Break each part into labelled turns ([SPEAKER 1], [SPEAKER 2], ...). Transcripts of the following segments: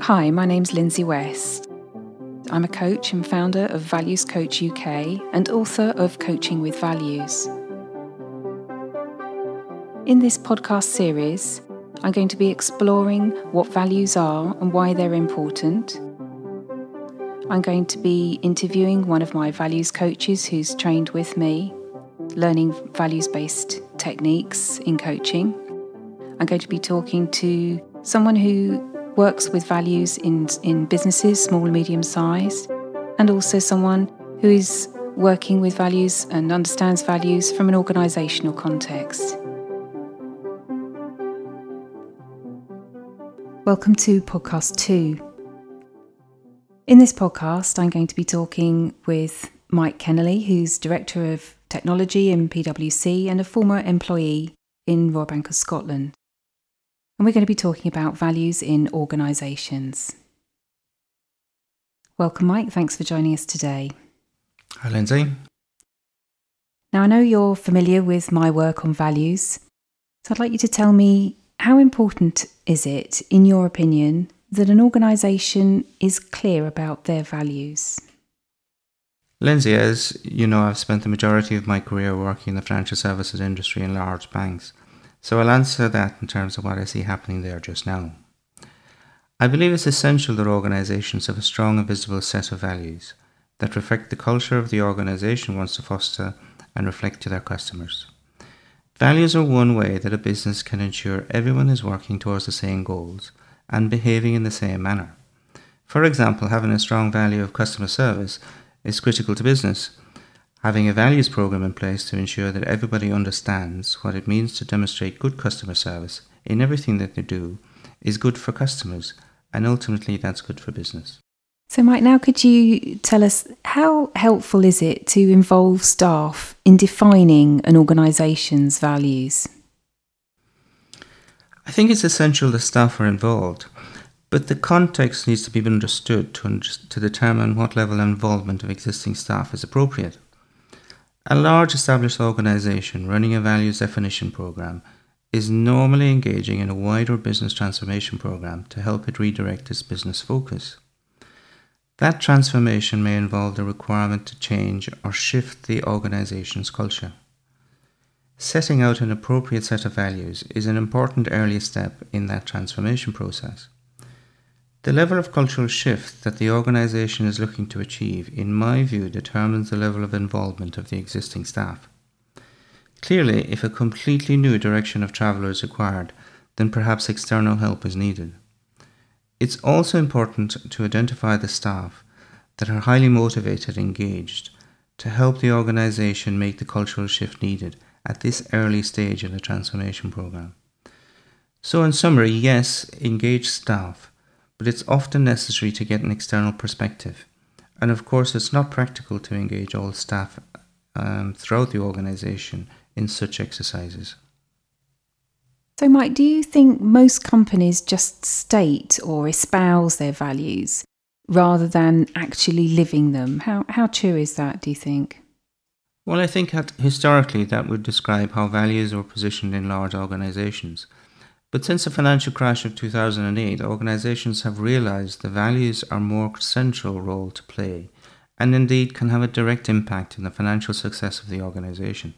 [SPEAKER 1] Hi, my name's Lindsay West. I'm a coach and founder of Values Coach UK and author of Coaching with Values. In this podcast series, I'm going to be exploring what values are and why they're important. I'm going to be interviewing one of my values coaches who's trained with me, learning values based techniques in coaching. I'm going to be talking to someone who works with values in, in businesses, small medium sized, and also someone who is working with values and understands values from an organisational context. Welcome to podcast two. In this podcast, I'm going to be talking with Mike Kennelly, who's Director of Technology in PwC and a former employee in Royal Bank of Scotland and we're going to be talking about values in organisations. Welcome, Mike. Thanks for joining us today.
[SPEAKER 2] Hi, Lindsay.
[SPEAKER 1] Now, I know you're familiar with my work on values, so I'd like you to tell me how important is it, in your opinion, that an organisation is clear about their values?
[SPEAKER 2] Lindsay, as you know, I've spent the majority of my career working in the financial services industry in large banks. So I'll answer that in terms of what I see happening there just now. I believe it's essential that organisations have a strong and visible set of values that reflect the culture of the organisation wants to foster and reflect to their customers. Values are one way that a business can ensure everyone is working towards the same goals and behaving in the same manner. For example, having a strong value of customer service is critical to business having a values program in place to ensure that everybody understands what it means to demonstrate good customer service in everything that they do is good for customers and ultimately that's good for business.
[SPEAKER 1] So, Mike, now could you tell us how helpful is it to involve staff in defining an organisation's values?
[SPEAKER 2] I think it's essential that staff are involved, but the context needs to be understood to, to determine what level of involvement of existing staff is appropriate. A large established organization running a values definition program is normally engaging in a wider business transformation program to help it redirect its business focus. That transformation may involve the requirement to change or shift the organization's culture. Setting out an appropriate set of values is an important early step in that transformation process. The level of cultural shift that the organisation is looking to achieve, in my view, determines the level of involvement of the existing staff. Clearly, if a completely new direction of travel is required, then perhaps external help is needed. It's also important to identify the staff that are highly motivated and engaged to help the organisation make the cultural shift needed at this early stage in the transformation programme. So, in summary, yes, engage staff but it's often necessary to get an external perspective. And of course, it's not practical to engage all staff um, throughout the organisation in such exercises.
[SPEAKER 1] So, Mike, do you think most companies just state or espouse their values rather than actually living them? How, how true is that, do you think?
[SPEAKER 2] Well, I think that historically that would describe how values were positioned in large organisations. But since the financial crash of 2008, organizations have realized the values are more central role to play and indeed can have a direct impact in the financial success of the organization.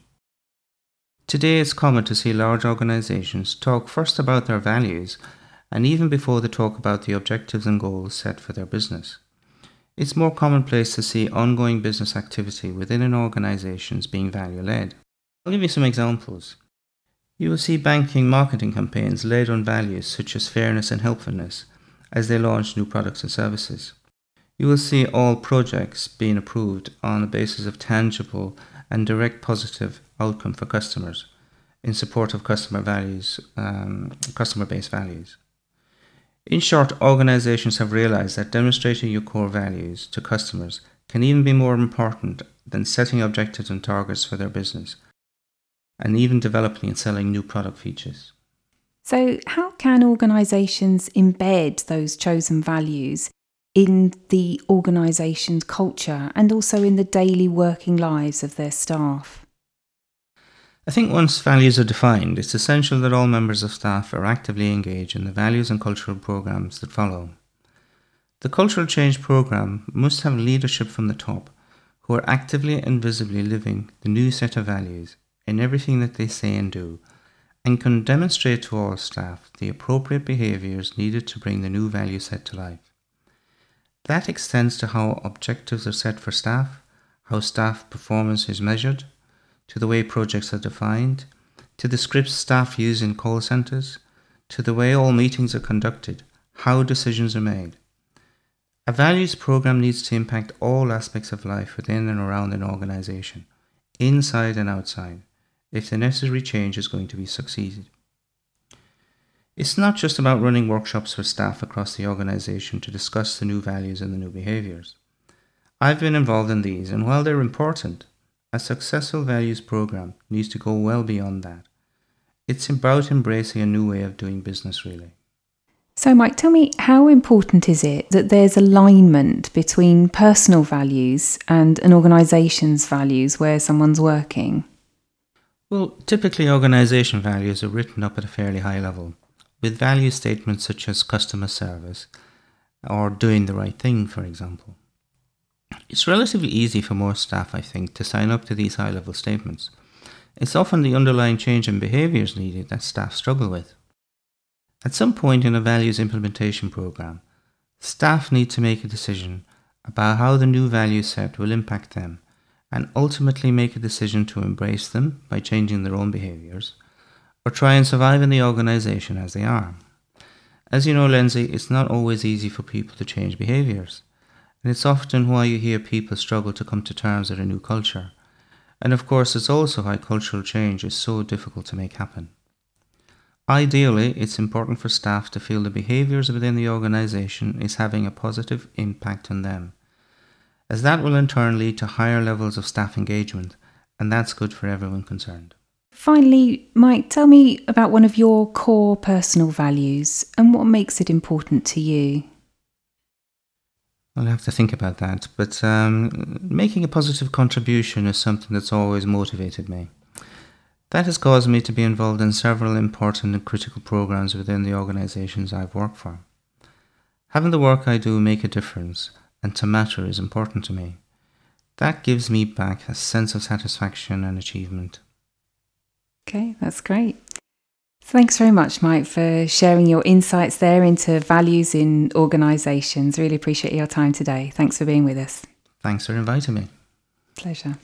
[SPEAKER 2] Today it's common to see large organizations talk first about their values and even before they talk about the objectives and goals set for their business. It's more commonplace to see ongoing business activity within an organization being value led. I'll give you some examples. You will see banking marketing campaigns laid on values such as fairness and helpfulness as they launch new products and services. You will see all projects being approved on the basis of tangible and direct positive outcome for customers in support of customer values, um, customer-based values. In short, organizations have realized that demonstrating your core values to customers can even be more important than setting objectives and targets for their business and even developing and selling new product features.
[SPEAKER 1] So, how can organisations embed those chosen values in the organisation's culture and also in the daily working lives of their staff?
[SPEAKER 2] I think once values are defined, it's essential that all members of staff are actively engaged in the values and cultural programs that follow. The cultural change program must have leadership from the top who are actively and visibly living the new set of values in everything that they say and do, and can demonstrate to all staff the appropriate behaviours needed to bring the new value set to life. That extends to how objectives are set for staff, how staff performance is measured, to the way projects are defined, to the scripts staff use in call centres, to the way all meetings are conducted, how decisions are made. A values program needs to impact all aspects of life within and around an organization, inside and outside, if the necessary change is going to be succeeded. It's not just about running workshops for staff across the organization to discuss the new values and the new behaviors. I've been involved in these, and while they're important, a successful values program needs to go well beyond that. It's about embracing a new way of doing business, really.
[SPEAKER 1] So, Mike, tell me how important is it that there's alignment between personal values and an organisation's values where someone's working?
[SPEAKER 2] Well, typically, organisation values are written up at a fairly high level, with value statements such as customer service or doing the right thing, for example. It's relatively easy for most staff, I think, to sign up to these high level statements. It's often the underlying change in behaviours needed that staff struggle with. At some point in a values implementation program, staff need to make a decision about how the new value set will impact them and ultimately make a decision to embrace them by changing their own behaviours or try and survive in the organisation as they are. As you know, Lindsay, it's not always easy for people to change behaviours, and it's often why you hear people struggle to come to terms with a new culture. And of course, it's also why cultural change is so difficult to make happen. Ideally, it's important for staff to feel the behaviours within the organisation is having a positive impact on them, as that will in turn lead to higher levels of staff engagement, and that's good for everyone concerned.
[SPEAKER 1] Finally, Mike, tell me about one of your core personal values and what makes it important to you.
[SPEAKER 2] I'll have to think about that, but um, making a positive contribution is something that's always motivated me. That has caused me to be involved in several important and critical programs within the organizations I've worked for. Having the work I do make a difference and to matter is important to me. That gives me back a sense of satisfaction and achievement.
[SPEAKER 1] Okay, that's great. Thanks very much, Mike, for sharing your insights there into values in organisations. Really appreciate your time today. Thanks for being with us.
[SPEAKER 2] Thanks for inviting me.
[SPEAKER 1] Pleasure.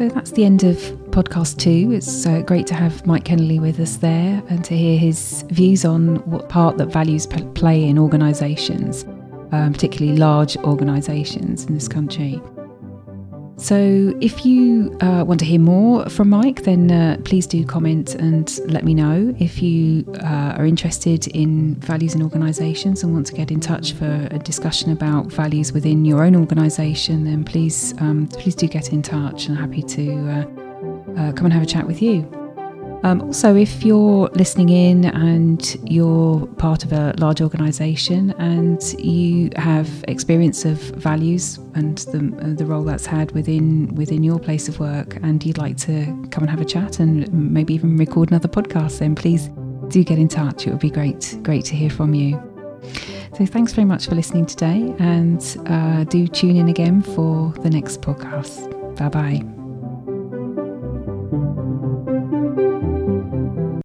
[SPEAKER 1] So that's the end of podcast two. It's uh, great to have Mike Kennelly with us there and to hear his views on what part that values play in organisations, um, particularly large organisations in this country. So, if you uh, want to hear more from Mike, then uh, please do comment and let me know. If you uh, are interested in values in organisations and want to get in touch for a discussion about values within your own organisation, then please um, please do get in touch. I'm happy to uh, uh, come and have a chat with you. Um, also, if you're listening in and you're part of a large organisation and you have experience of values and the, uh, the role that's had within within your place of work, and you'd like to come and have a chat and maybe even record another podcast, then please do get in touch. It would be great great to hear from you. So thanks very much for listening today, and uh, do tune in again for the next podcast. Bye bye.